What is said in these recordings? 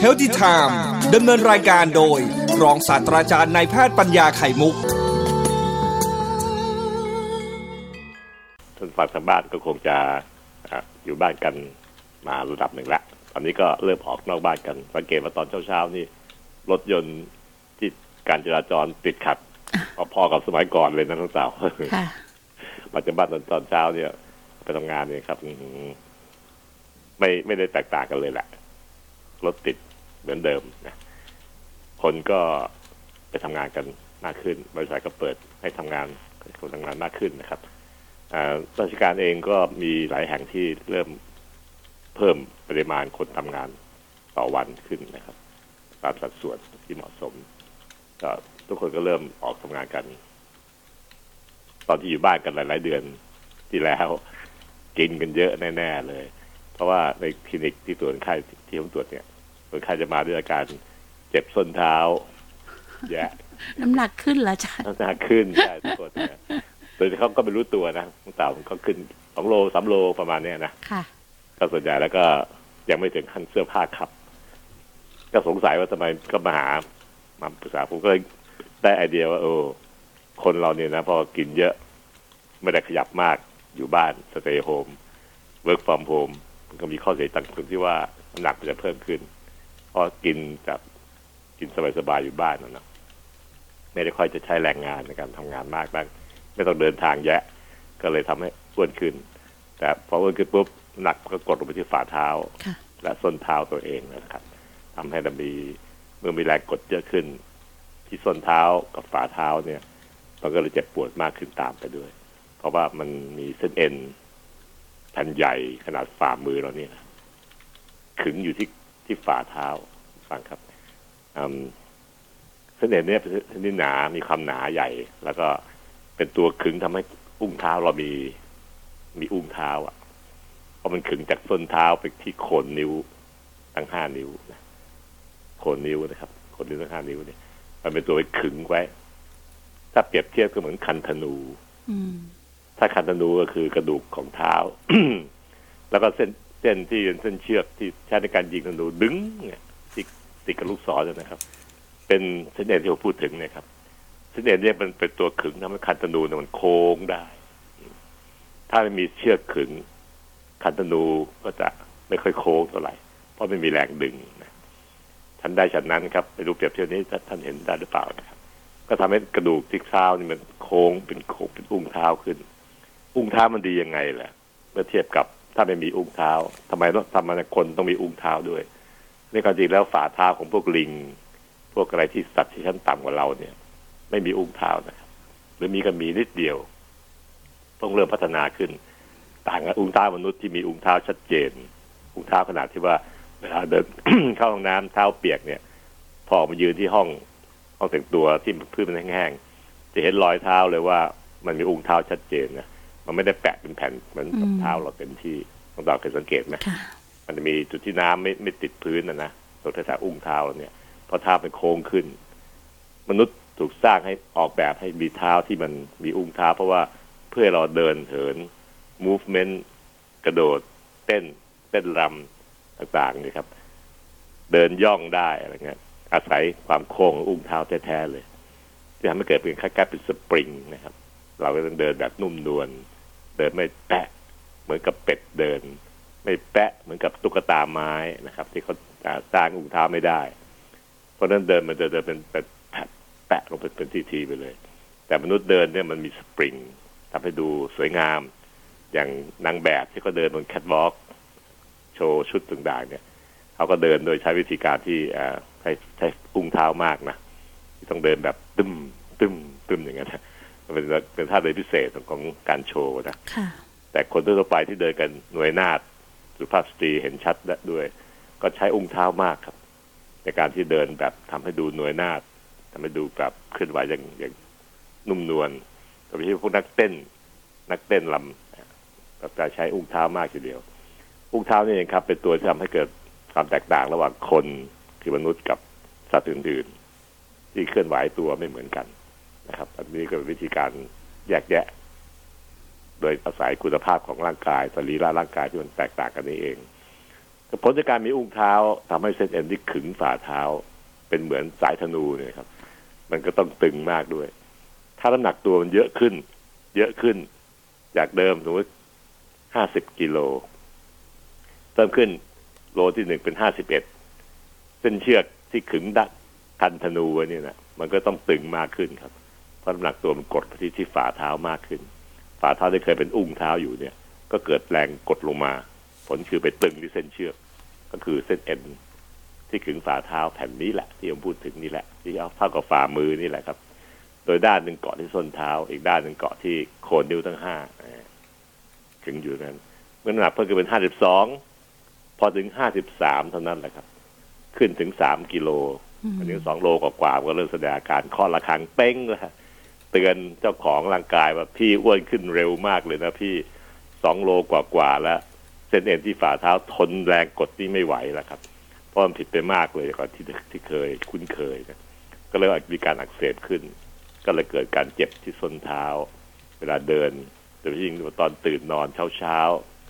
เฮลติไทม์ดำเนินรายการโดย รองศาสตราจารย์นายแพทย์ปัญญาไข่มุก ท่านฝั่งทางบ้านก็คงจะอะอยู่บ้านกันมาระดับหนึ่งละตอนนี้ก็เริ่มออกนอกบ้านกัน สังเกตว่าตอนเช้าๆนี่รถยนต์ที่การจราจรติดขัดพอๆกับสมัยก่อนเลยนะทั้งสาวค่ะมาจากบ้านตอนตอนเช้าเนี่ยไปทำงานเนี่ยครับอื้อหือ ไม่ไม่ได้แตกต่างกันเลยแหละรถติดเหมือนเดิมนะคนก็ไปทำงานกันมากขึ้น บริษัทก็เปิดให้ทำงานคนทำงานมากขึ้นนะครับราชการเองก็มีหลายแห่งที่เริ่มเพิ่มปริมาณคนทำงานต่อวันขึ้นนะครับ ตามสัดส่วนที่เหมาะสมก็ทุกคนก็เริ่มออกทำงานกัน ตอนที่อยู่บ้านกันหลาย ๆ เดือนที่แล้ว กินกันเยอะแน่ ๆ เลย เพราะว่าในคลินิกที่ตรวจคนไข้ที่ผมตรวจเนี่ยคนไข้จะมาด้วยอาการเจ็บส้นเท้าแย่น้ำหนักขึ้นเหรออาจารย์น้ำหนักขึ้นใช่ทุกคนเนี่ยโดยที่เขาก็ไม่รู้ตัวนะตั้งแต่เขาขึ้นสองโลสามโลประมาณเนี้ยนะค่ะก็ส่วนใหญ่แล้วก็ยังไม่ถึงขั้นเสื้อผ้าขับ ก็สงสัยว่าทำไมก็มาหามาปรึกษาผมก็เลยได้ไอเดียว่าโอ้คนเราเนี่ยนะพอกินเยอะ ไม่ได้ขยับมากอยู่บ้าน stay home work from home มัน ก็มีข้อเสียต่างตรงที่ว่าน้ำหนักมันจะเพิ่มขึ้นเพราะกินจากกินสบายๆอยู่บ้านนะเนอะไม่ได้ค่อยจะใช้แรงงานในการทำงานมากนักไม่ต้องเดินทางแยะ ก็เลยทำให้อ้วนขึ้น แต่พออ้วนขึ้นปุ๊บน้ำหนักก็กดลงไปที่ฝ่าเท้าค่ะและส้นเท้าตัวเองนะครับทำให้เรามีเมื่อมีแรงกดเยอะขึ้น ที่ส้นเท้ากับฝ่าเท้าเนี่ย มันก็เลยเจ็บปวดมากขึ้นตามไปด้วย เพราะว่ามันมีเส้นเอ็น แผ่นใหญ่ขนาดฝ่ามือเราเนี่ยขึงอยู่ที่ที่ฝ่าเท้าฟังครับเส้นเอ็นเนี่ยเป็นเส้นที่หนา มีความหนาใหญ่ แล้วก็เป็นตัวขึงทำให้อุ้งเท้าเรามีมีอุ้งเท้า อะเพราะมันขึงจากส้นเท้าไปที่โคนนิ้วทั้งห้านิ้วนะโคนนิ้วนะครับโคนนิ้วทั้งห้านิ้วเนี่ย มันเป็นตัวไปขึงไว้ ถ้าเปรียบเทียบก็เหมือนคันธนูอื ถ้าคันธนูก็คือกระดูกของเท้า แล้วก็เส้นเส้นที่เป็นเส้นเชือกที่ใช้ในการยิงธนูดึงเนี่ยที่ติดกับลูกศรเนี่ยนะครับ เป็นเส้นเอ็นที่ผมพูดถึงเนี่ยครับเส้นเอ็นเนี่ยมันเป็นตัวขึงทำให้คันธนูเนี่ยมันโค้งได้ ถ้าไม่มีเชือกขึง คันธนูก็จะไม่ค่อยโค้งเท่าไหร่เพราะไม่มีแรงดึงนะท่านได้ฉันนั้นครับไปดูเปรียบเทียบนี้ท่านเห็นได้หรือเปล่านะครับ ก็ทำให้กระดูกที่เท้านี่มันโค้งเป็นโค้งเป็นอุ้งเท้าขึ้น อุ้งเท้ามันดียังไงล่ะเมื่อเทียบกับถ้าไม่มีอุ้งเท้าทำไมต้องทำไมคนต้องมีอุ้งเท้าด้วยในความจริงแล้วฝ่าเท้าของพวกลิง พวกอะไรที่สัตว์ที่ชั้นต่ำกว่าเราเนี่ย ไม่มีอุ้งเท้านะครับ หรือมีก็มีนิดเดียว ต้องเริ่มพัฒนาขึ้น ต่างกับอุ้งเท้ามนุษย์ที่มีอุ้งเท้าชัดเจน อุ้งเท้าขนาดที่ว่าเวลาเดินเข้าห้องน้ำเท้าเปียกเนี่ย พอมายืนที่ห้องห้องแต่งตัวที่พื้นมันแห้งๆจะเห็นรอยเท้าเลยว่ามันมีอุ้งเท้าชัดเจนนะ มันไม่ได้แปะเป็นแผ่นเหมือนกับอืมเท้าเราเต็มที่ต้องเราเคยสังเกตไหมค่ะมันจะมีจุดที่น้ำไม่ไม่ติดพื้นนะนะตรงแถวๆอุ้งเท้าเราเนี่ยเพราะเท้าเป็นโค้งขึ้น มนุษย์ถูกสร้างให้ออกแบบให้มีเท้าที่มันมีอุ้งเท้า เพราะว่าเพื่อให้เราเดินเหิน movement กระโดด เต้น เต้นรำต่างๆนี่ครับ เดินย่องได้อะไรเงี้ยอาศัยความโค้งของอุ้งเท้าแท้ๆเลยที่ทำให้เกิดเป็นคล้ายๆเป็นสปริงนะครับ เราก็ต้องเดินแบบนุ่มนวล เดินไม่แปะเหมือนกับเป็ดเดิน ไม่แปะเหมือนกับตุ๊กตาไม้นะครับ ที่เขาอ่าสร้างอุ้งเท้าไม่ได้ เพราะนั้นเดินมันจะเดินเป็นเป็นแผะแปะลงเป็นเป็นทีๆไปเลย แต่มนุษย์เดินเนี่ยมันมีสปริงทำให้ดูสวยงาม อย่างนางแบบที่เขาเดินบนแคทวอล์กโชว์ชุดต่างๆเนี่ยเขาก็เดินโดยใช้วิธีการที่อ่าใช้ใช้อุ้งเท้ามากนะที่ต้องเดินแบบตึมตึมตึมอย่างเงี้ยนะมัน เป็นเป็นท่าเดินพิเศษของการโชว์นะค่ะแต่คนทั่วไปที่เดินกันหน่วยนาฏสุภาพสตรีเห็นชัดด้วย ก็ใช้อุ้งเท้ามากครับ ในการที่เดินแบบทำให้ดูหน่วยนาฏทำให้ดูแบบเคลื่อนไหวอย่างอย่างนุ่มนวลโดยเฉพาะพวกนักเต้น นักเต้นลำก็จะใช้อุ้งเท้ามากทีเดียว อุ้งเท้านี่เองครับ เป็นตัวที่ทำให้เกิดความแตกต่างระหว่างคนคือมนุษย์กับสัตว์อื่นๆที่เคลื่อนไหวตัวไม่เหมือนกัน นะครับ อันนี้ก็เป็นวิธีการแยกแยะ โดยอาศัยคุณภาพของร่างกายสรีระร่างกายที่มันแตกต่างกันนี่เองผลจากการมีอุ้งเท้าทำให้เส้นเอ็นที่ขึงฝ่าเท้า เป็นเหมือนสายธนูเนี่ยครับ มันก็ต้องตึงมากด้วย ถ้าน้ำหนักตัวมันเยอะขึ้น เยอะขึ้น จากเดิมสมมติห้าสิบกิโลเพิ่มขึ้นโลที่หนึ่งเป็นห้าสิบเอ็ดเส้นเชือกที่ขึงดักคันธนูเนี่ยนะมันก็ต้องตึงมากขึ้นครับ เพราะน้ำหนักตัวมันกดไปที่ที่ฝ่าเท้ามากขึ้น ฝ่าเท้าที่เคยเป็นอุ้งเท้าอยู่เนี่ย ก็เกิดแรงกดลงมา ผลคือไปตึงที่เส้นเชือก ก็คือเส้นเอ็นที่ขึงฝ่าเท้าแผ่นนี้แหละ ที่ผมพูดถึงนี่แหละที่เอาเท่ากับฝ่ามือนี่แหละครับ โดยด้านหนึ่งเกาะที่ส้นเท้า อีกด้านหนึ่งเกาะที่โคนนิ้วทั้งห้าขึงอยู่นั้นเมื่อน้ำหนักเพิ่มขึ้นเป็นห้าสิบสองพอถึงห้าสิบสามเท่านั้นแหละครับ ขึ้นถึงสามกิโลอันนี้สองโลกว่าๆก็เริ่มแสดงอาการข้อระคังเป้งแล้วฮะ เตือนเจ้าของร่างกายว่าพี่อ้วนขึ้นเร็วมากเลยนะพี่สองโลกว่าๆแล้ว เส้นเอ็นที่ฝ่าเท้าทนแรงกดนี่ไม่ไหวแล้วครับ เพราะมันผิดไปมากเลยกว่าที่ที่เคยคุ้นเคยนะก็เลยมีการอักเสบขึ้น ก็เลยเกิดการเจ็บที่ส้นเท้า เวลาเดินโดยเฉพาะยิ่งตอนตื่นนอนเช้า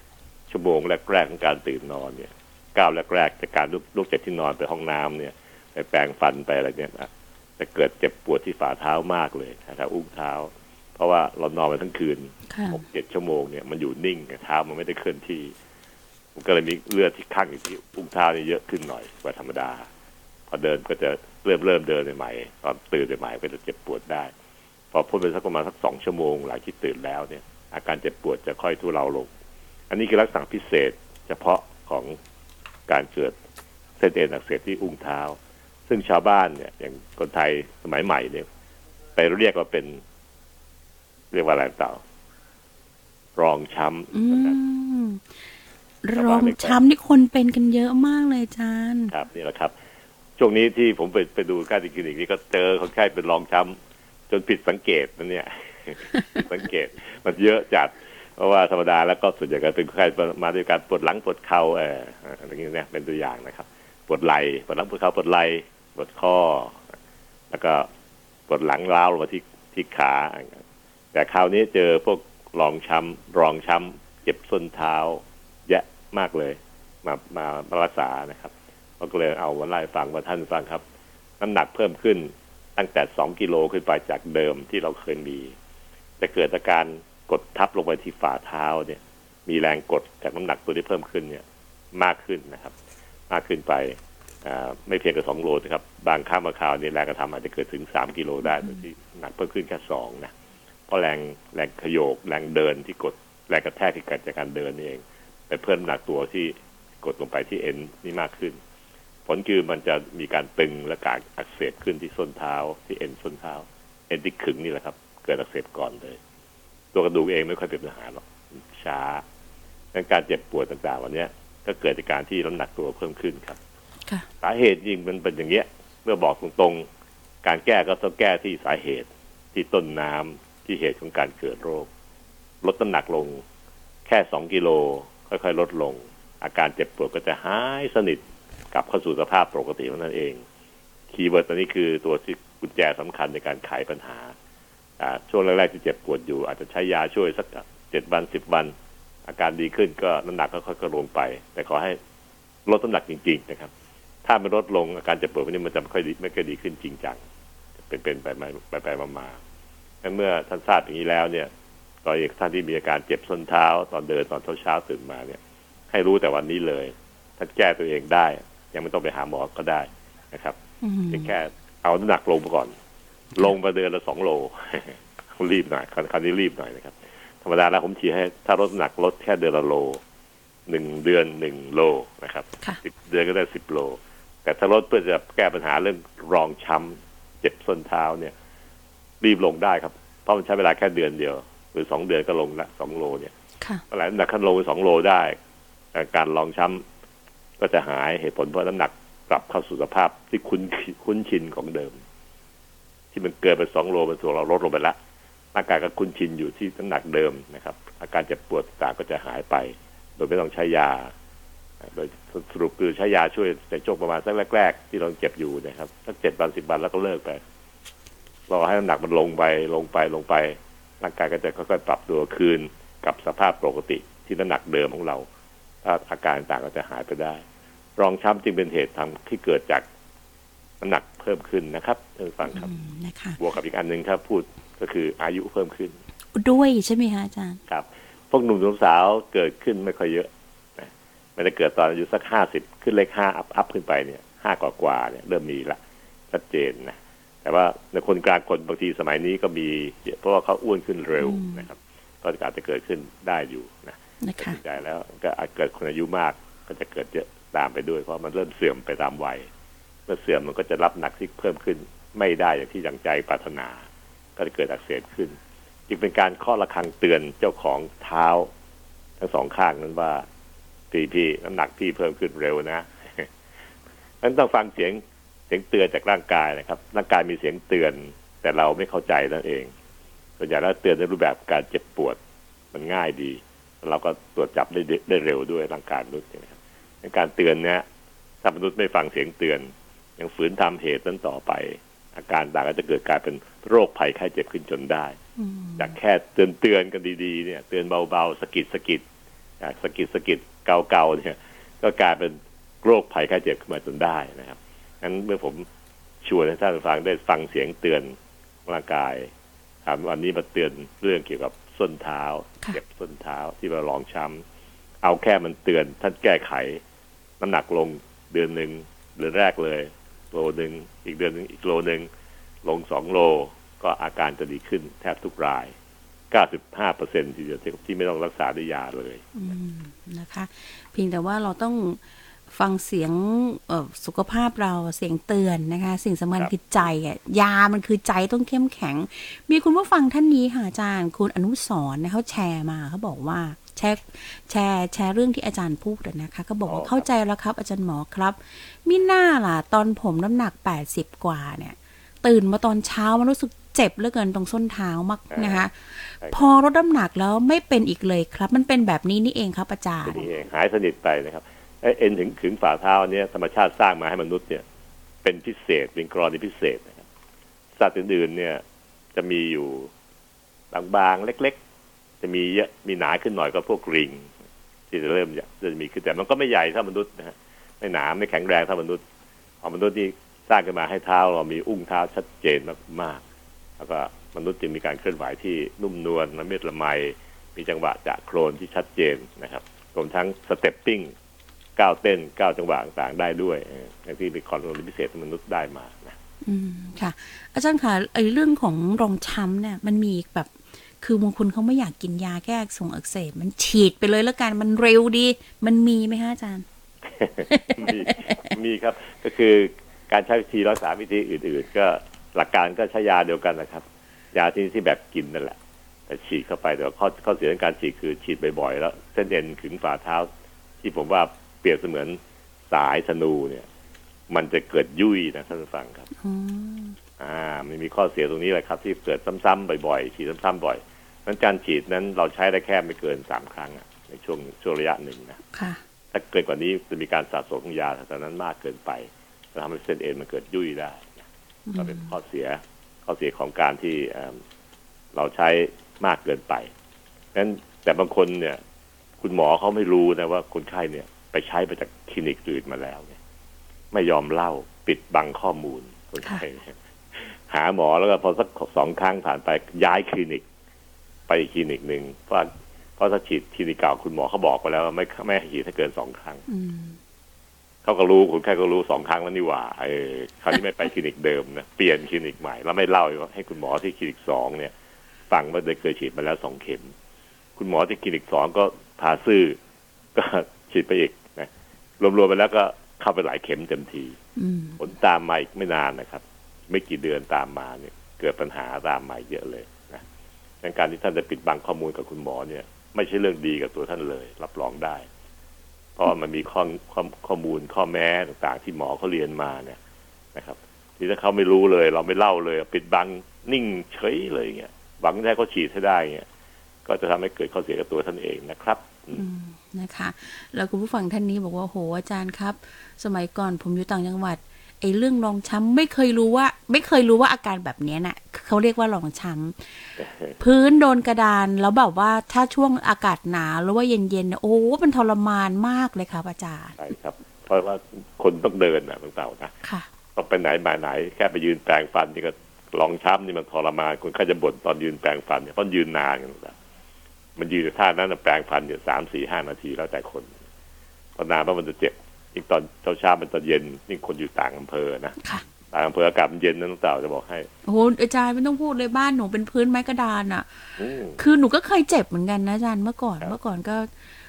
ๆชั่วโมงแรกๆของการตื่นนอนเนี่ยก้าวแรกๆจากการลุกลุกจากที่นอนไปห้องน้ำเนี่ย ไปแปรงฟันไปอะไรเนี่ยนะ จะเกิดเจ็บปวดที่ฝ่าเท้ามากเลยถ้าอุ้งเท้า เพราะว่าเรานอนมาทั้งคืนค่ะหกเจ็ดชั่วโมงเนี่ยมันอยู่นิ่งเท้ามันไม่ได้เคลื่อนที่ มันก็เลยมีเลือดที่ข้างอยู่ที่อุ้งเท้านี่เยอะขึ้นหน่อยกว่าธรรมดา พอเดินก็จะเริ่มเริ่มเดินใหม่ๆตอนตื่นใหม่ๆก็จะเจ็บปวดได้ พอพ้นไปสักประมาณสักสองชั่วโมงหลังที่ตื่นแล้วเนี่ย อาการเจ็บปวดจะค่อยทุเลาลง อันนี้คือลักษณะพิเศษเฉพาะของการเกิดเส้นเอ็นอักเสบที่อุ้งเท้า ซึ่งชาวบ้านเนี่ย อย่างคนไทยสมัยใหม่เนี่ย ไปเรียกว่าเป็น เรียกว่าอะไรต่อรองช้อืำนะครับมรองช้ำนี่คนเป็นกันเยอะมากเลยอาจารย์ครับนี่แหละครับ ช่วงนี้ที่ผมไปไปดูการคลินิกนี่ก็เจอคนไข้เป็นรองช้ำจนผิดสังเกตนะเนี่ยผิดสังเกตมันเยอะจัด เพราะว่าธรรมดาแล้วก็ส่วนใหญ่ก็เป็นคนไข้มาด้วยการปวดหลังปวดเข่าเอออะไรอย่างเงี้ยเป็นตัวอย่างนะครับ ปวดไหล่ปวดหลังปวดเข่าปวดไหล่ ปวดข้อ แล้วก็ปวดหลังร้าวลงมาที่ที่ขา แต่คราวนี้เจอพวกรองช้ำรองช้ำเจ็บส้นเท้าแยะมากเลย มามามารักษานะครับก็เลยเอามาไล่ฟังว่าท่านฟังครับ น้ำหนักเพิ่มขึ้นตั้งแต่สองกิโลขึ้นไปจากเดิมที่เราเคยมี จะเกิดอาการกดทับลงไปที่ฝ่าเท้าเนี่ย มีแรงกดจากน้ำหนักตัวที่เพิ่มขึ้นเนี่ย มากขึ้นนะครับ มากขึ้นไป ไม่เพียงแต่สองโลนะครับบางข้ามมาคราวเนี่ยแรงกระทำอาจจะเกิดถึงสามกิโลได้โดยที่หนักเพิ่มขึ้นแค่สองนะเพราะแรงแรงขยโยกแรงเดินที่กดแรงกระแทกที่เกิดจากการเดินนี่เองไปเพิ่มน้ำหนักตัวที่กดลงไปที่เอ็นนี่มากขึ้น ผลคือมันจะมีการตึงและการอักเสบขึ้นที่ส้นเท้าที่เอ็นส้นเท้า เอ็นที่ขึงนี่แหละครับ เกิดอักเสบก่อนเลย ตัวกระดูกเองไม่ค่อยเป็นปัญหาหรอกช้าดังการเจ็บปวดต่างๆวันนี้ก็เกิดจากการที่น้ำหนักตัวเพิ่มขึ้นครับ สาเหตุจริงมันเป็นอย่างเงี้ย เมื่อบอกตรงๆ การแก้ก็ต้องแก้ที่สาเหตุที่ต้นน้ำที่เหตุของการเกิดโรค ลดน้ำหนักลง แค่สองกิโลค่อยๆ ลดลง อาการเจ็บปวดก็จะหายสนิทกลับเข้าสู่สภาพปกติของนั่นเอง keyword ตัวนี้คือตัวที่กุญแจสำคัญในการไขปัญหาอ่าช่วงแรกๆที่เจ็บปวดอยู่ อาจจะใช้ยาช่วยสักเจ็ดวันสิบวัน อาการดีขึ้นก็น้ำหนักก็ค่อยๆลงไป แต่ขอให้ลดน้ำหนักจริง ๆ นะครับ ถ้ามันลดลงอาการเจ็บปวดพวกนี้มันจะไม่ค่อยดีไม่ค่อยดีขึ้นจริงจังจะเป็นเป็นไปมาไปไปมามางั้นเมื่อท่านทราบอย่างนี้แล้วเนี่ยตอนเอกท่านที่มีอาการเจ็บส้นเท้า ตอนเดินตอนเช้าเช้าๆตื่นมาเนี่ย ให้รู้แต่วันนี้เลยท่านแก้ตัวเองได้ ยังไม่ต้องไปหาหมอก็ได้นะครับอืมเพียงแค่เอาน้ำหนักลงไปก่อน ลงมาเดือนละสองโลรีบหน่อยคราวคราวนี้รีบหน่อยนะครับ ธรรมดาแล้วผมชี้ให้ถ้าลดน้ำหนักลดแค่เดือนละโลหนึ่งเดือนหนึ่งโลนะครับค่ะสิบเดือนก็ได้สิบโล แต่ถ้าลดเพื่อจะแก้ปัญหาเรื่องรองช้ำเจ็บส้นเท้าเนี่ย รีบลงได้ครับ เพราะมันใช้เวลาแค่เดือนเดียว หรือสองเดือนก็ลงละสองโลเนี่ยค่ะเมื่อไหร่น้ำหนักขั้นลงไปสองโลได้อาการรองช้ำก็จะหายเหตุผลเพราะน้ำหนักกลับเข้าสู่สภาพที่คุ้นคุ้นชินของเดิม ที่มันเกินไปสองโลมันถูกเราลดลงไปละร่างกายก็คุ้นชินอยู่ที่น้ำหนักเดิมนะครับ อาการเจ็บปวดต่างก็จะหายไป โดยไม่ต้องใช้ยา โดยสรุปคือใช้ยาช่วยในช่วงประมาณสักแรกๆที่เราเจ็บอยู่นะครับสักเจ็ดวันสิบวันแล้วก็เลิกไปรอให้น้ำหนักมันลงไปลงไปลงไปร่างกายก็จะค่อยๆปรับตัวคืนกับสภาพปกติที่น้ำหนักเดิมของเราถ้าอาการต่างก็จะหายไปได้ รองช้ำจึงเป็นเหตุทำที่เกิดจากน้ำหนักเพิ่มขึ้นนะครับท่านผู้ฟังครับอืมนะคะบวกกับอีกอันหนึ่งครับพูดก็คืออายุเพิ่มขึ้น ด้วยใช่ไหมคะอาจารย์ครับพวกหนุ่มสาวเกิดขึ้นไม่ค่อยเยอะ นะไม่ได้เกิดตอนอายุสักห้าสิบขึ้นเลขห้าอัพอัพขึ้นไปเนี่ยห้ากว่ากว่าๆเนี่ยเริ่มมีละชัดเจนนะแต่ว่าในคนกลางคนบางทีสมัยนี้ก็มีเยอะเพราะว่าเขาอ้วนขึ้นเร็วอืมนะครับก็อาจจะเกิดขึ้นได้อยู่นะนะตัดคะสินใจแล้วก็อาจเกิดคนอายุมากก็จะเกิดเยอะตามไปด้วย เพราะมันเริ่มเสื่อมไปตามวัยเมื่อเสื่อมมันก็จะรับหนักที่เพิ่มขึ้น ไม่ได้อย่างที่ดังใจปรารถนา ก็จะเกิดอักเสบขึ้น จึงเป็นการข้อระฆังเตือนเจ้าของเท้า ทั้งสองข้างนั้นว่า พี่พี่น้ำหนักพี่เพิ่มขึ้นเร็วนะนั้นต้องฟังเสียงเสียงเตือนจากร่างกายนะครับ ร่างกายมีเสียงเตือน แต่เราไม่เข้าใจนั่นเองส่วนใหญ่แล้วเตือนในรูปแบบการเจ็บปวดมันง่ายดี เราก็ตรวจจับได้ได้เร็วด้วยร่างกายมนุษย์เนยนะครับในการเตือนเนี้ยถ้ามนุษย์ไม่ฟังเสียงเตือน ยังฝืนทำเหตุนั้นต่อไป อาการต่างก็จะเกิดกลายเป็นโรคภัยไข้เจ็บขึ้นจนได้อืมจากแค่เตือนเตือนกันดีๆเนี่ย เตือนเบาๆสะกิดสะกิดจากสะกิดสะกิด เกาๆเนี่ย ก็กลายเป็นโรคภัยไข้เจ็บขึ้นมาจนได้นะครับงั้นเมื่อผมชวนให้ท่านผู้ฟังได้ฟังเสียงเตือนร่างกายถามวันนี้มาเตือนเรื่องเกี่ยวกับส้นเท้าค่ะเจ็บส้นเท้าที่เราลองช้ำเอาแค่มันเตือนท่านแก้ไข น้ำหนักลงเดือนหนึ่งเดือนแรกเลย โลหนึ่งอีกเดือนหนึ่งอีกโลหนึ่งลงสองโลก็อาการจะดีขึ้นแทบทุกราย 95เปอร์เซ็นทีเดียวที่ที่ไม่ต้องรักษาด้วยยาเลยอืมนะคะ เพียงแต่ว่าเราต้องฟังเสียงเอ่อสุขภาพเราเสียงเตือนนะคะ สิ่งสำคัญครับคือใจอะยามันคือใจต้องเข้มแข็ง มีคุณผู้ฟังท่านนี้ค่ะอาจารย์ คุณอนุสรณ์นะเขาแชร์มาเขาบอกว่าแชร์แชร์แชร์เรื่องที่อาจารย์พูดอะนะคะ ก็บอกว่าเข้าใจแล้วครับ อาจารย์หมอครับมิน่าล่ะ ตอนผมน้ำหนัก 80 กว่าเนี่ย ตื่นมาตอนเช้ามันรู้สึก เจ็บเหลือเกินตรงส้นเท้ามากนะคะใช่พอลดน้ำหนักแล้วไม่เป็นอีกเลยครับ มันเป็นแบบนี้นี่เองครับอาจารทีย์นี้เองหายสนิทไปนะครับไอ้เอ็นถึงขึงฝ่าเท้าเนี่ยธรรมชาติสร้างมาให้มนุษย์เนี่ย เป็นพิเศษเป็นกรณีพิเศษนะครับสัตว์อื่นๆเนี่ยจะมีอยู่บางๆเล็ก ๆ จะมีเยอะมีหนาขึ้นหน่อยก็พวกลิง ที่จะเริ่มจะจะมีขึ้นแต่มันก็ไม่ใหญ่เท่ามนุษย์นะฮะไม่หนาไม่แข็งแรงเท่ามนุษย์พอมนุษย์นี่สร้างขึ้นมาให้เท้าเรามีอุ้งเท้าชัดเจนมากๆ แล้วก็มนุษย์จึงมีการเคลื่อนไหวที่นุ่มนวลละเมียดละไม มีจังหวะจะโคนที่ชัดเจนนะครับรวมทั้ง steppingก้าวเต้นก้าวจังหวะต่างๆได้ด้วยเอออย่างที่เป็นคอนโทรลพิเศษที่มนุษย์ได้มานะอืมค่ะ อาจารย์ค่ะไอ้เรื่องของรองช้ำเนี่ย มันมีแบบคือบางคนเขาไม่อยากกินยาแก้อักเส่งอักเสบมันฉีดไปเลยแล้วกันมันเร็วดี มันมีไหมคะอาจารย์มีมีครับ ก็คือการใช้วิธีรักษาวิธีอื่น ๆ ก็ หลักการก็ใช้ยาเดียวกันนะครับยาที่ที่แบบกินนั่นแหละ แต่ฉีดเข้าไปแต่ว่าข้อข้อเสียของการฉีดคือฉีดบ่อยๆ แล้ว เส้นเอ็นขึงฝ่าเท้า ที่ผมว่าเปรียบเสมือนสายธนูเนี่ย มันจะเกิดยุ่ยนะท่านผู้ฟังครับอ๋ออ่ามันมีข้อเสียตรงนี้แหละครับ ที่เกิดซ้ำๆบ่อยๆฉีดซ้ำๆบ่อยนั้นการฉีดนั้นเราใช้ได้แค่ไม่เกินสามครั้งอะในช่วงช่วงระยะหนึ่งนะค่ะถ้าเกินกว่านี้จะมีการสะสมของยาตอนนั้นมากเกินไปจะทำให้เส้นเอ็นมันเกิดยุ่ยได้นะ ก็เป็นข้อเสียข้อเสียของการที่เอิ่มเราใช้มากเกินไปนั้นแต่บางคนเนี่ย คุณหมอเขาไม่รู้นะว่าคนไข้เนี่ย ไปใช้มาจากคลินิกอื่นมาแล้วเนี่ย ไม่ยอมเล่าปิดบังข้อมูลคนไข้เนี่ยหาหมอแล้วก็พอสักสองครั้งผ่านไปย้ายคลินิก ไปอีกคลินิกหนึ่งเพราะเพราะถ้าฉีดคลินิกเก่าคุณหมอเขาบอกไปแล้วว่าไม่ไม่ให้ฉีดถ้าเกินสองครั้งอืม เขาก็รู้คนไข้ก็รู้สองครั้งแล้วนี่หว่าเออคราวนี้ไม่ไปคลินิกเดิมนะเปลี่ยนคลินิกใหม่แล้วไม่เล่าว่าให้คุณหมอที่คลินิกสองเนี่ยฟังว่าได้เคยฉีดมาแล้วสองเข็ม คุณหมอที่คลินิกสองก็พาซื่อก็ฉีดไปอีกนะรวมๆไปแล้วก็เข้าไปหลายเข็มเต็มทีอืมผลตามมาอีกไม่นานนะครับ ไม่กี่เดือนตามมาเนี่ย เกิดปัญหาตามมาเยอะเลยนะดังการที่ท่านจะปิดบังข้อมูลกับคุณหมอเนี่ย ไม่ใช่เรื่องดีกับตัวท่านเลย รับรองได้ เพราะมันมีข้อข้อข้อมูลข้อแม้ต่างๆ ที่หมอเขาเรียนมาเนี่ยนะครับ ที่ถ้าเขาไม่รู้เลย เราไม่เล่าเลยปิดบังนิ่งเฉยเลยเงี้ยหวังได้เขาฉีดให้ได้เงี้ยก็จะทำให้เกิดข้อเสียกับตัวท่านเองนะครับอืมนะคะ แล้วคุณผู้ฟังท่านนี้บอกว่าโหอาจารย์ครับ สมัยก่อนผมอยู่ต่างจังหวัด ไอ้เรื่องรองช้ำไม่เคยรู้ว่า ไม่เคยรู้ว่าอาการแบบเนี้ยน่ะเขาเรียกว่ารองช้ำพื้นโดนกระดานแล้วแบบว่าถ้าช่วงอากาศหนาวหรือว่าเย็นๆเนี่ยโอ้มันทรมานมากเลยครับอาจารย์ใช่ครับเพราะว่าคนต้องเดินนะบางเต่านะค่ะต้องไปไหนมาไหนแค่ไปยืนแปรงฟันนี่ก็ลองช้ำนี่มันทรมานคนข้าจะบ่นตอนยืนแปรงฟันเนี่ยเพราะยืนนานกันนะมันยืนอยู่ท่านั้นนะแปรงฟันอยู่สามสี่ห้านาทีแล้วแต่คนพอนานแล้วมันจะเจ็บ อีกตอนเช้าเช้าๆมันตอนเย็นนี่คนอยู่ต่างอำเภอนะค่ะต่างอำเภออากาศมันเย็นนะน้องเต่าจะบอกให้โอ้โหอาจารย์ไม่ต้องพูดเลยบ้านหนูเป็นพื้นไม้กระดานอะอืมคือหนูก็เคยเจ็บเหมือนกันนะอาจารย์เมื่อก่อนครับเมื่อก่อนก็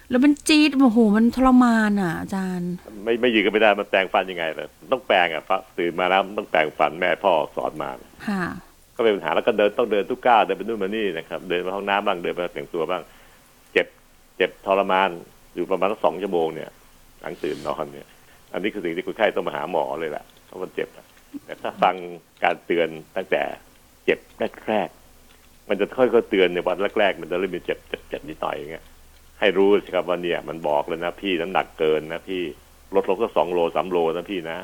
แล้วมันจี๊ดโอ้โหมันทรมานอะอาจารย์ ไม่ไม่ยืนก็ไม่ได้มันแปรงฟันยังไงเลยต้องแปรงอะฟ้าตื่นมาแล้วมันต้องแปรงฟันแม่พ่อสอนมาค่ะก็เป็นปัญหาแล้วก็เดินต้องเดินทุกก้าวเดินไปนู่นมานี่นะครับ เดินไปห้องน้ำบ้างเดินไปแต่งตัวบ้าง เจ็บเจ็บทรมานอยู่ประมาณสักสองชั่วโมงเนี่ย หลังตื่นนอนเนี่ย อันนี้คือสิ่งที่คนไข้ต้องมาหาหมอเลยแหละเพราะมันเจ็บอะแต่ถ้าฟังการเตือนตั้งแต่เจ็บแรกๆมันจะค่อยๆเตือนในวันแรกๆมันจะเริ่มมีเจ็บเจ็บเจ็บนิดหน่อยอย่างเงี้ยให้รู้สิครับว่าเนี่ย มันบอกเลยนะพี่น้ำหนักเกินนะพี่ลดลงก็สองโลสามโลนะพี่นะ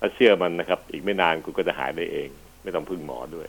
ถ้าเชื่อมันนะครับ อีกไม่นานคุณก็จะหายได้เอง ไม่ต้องพึ่งหมอด้วย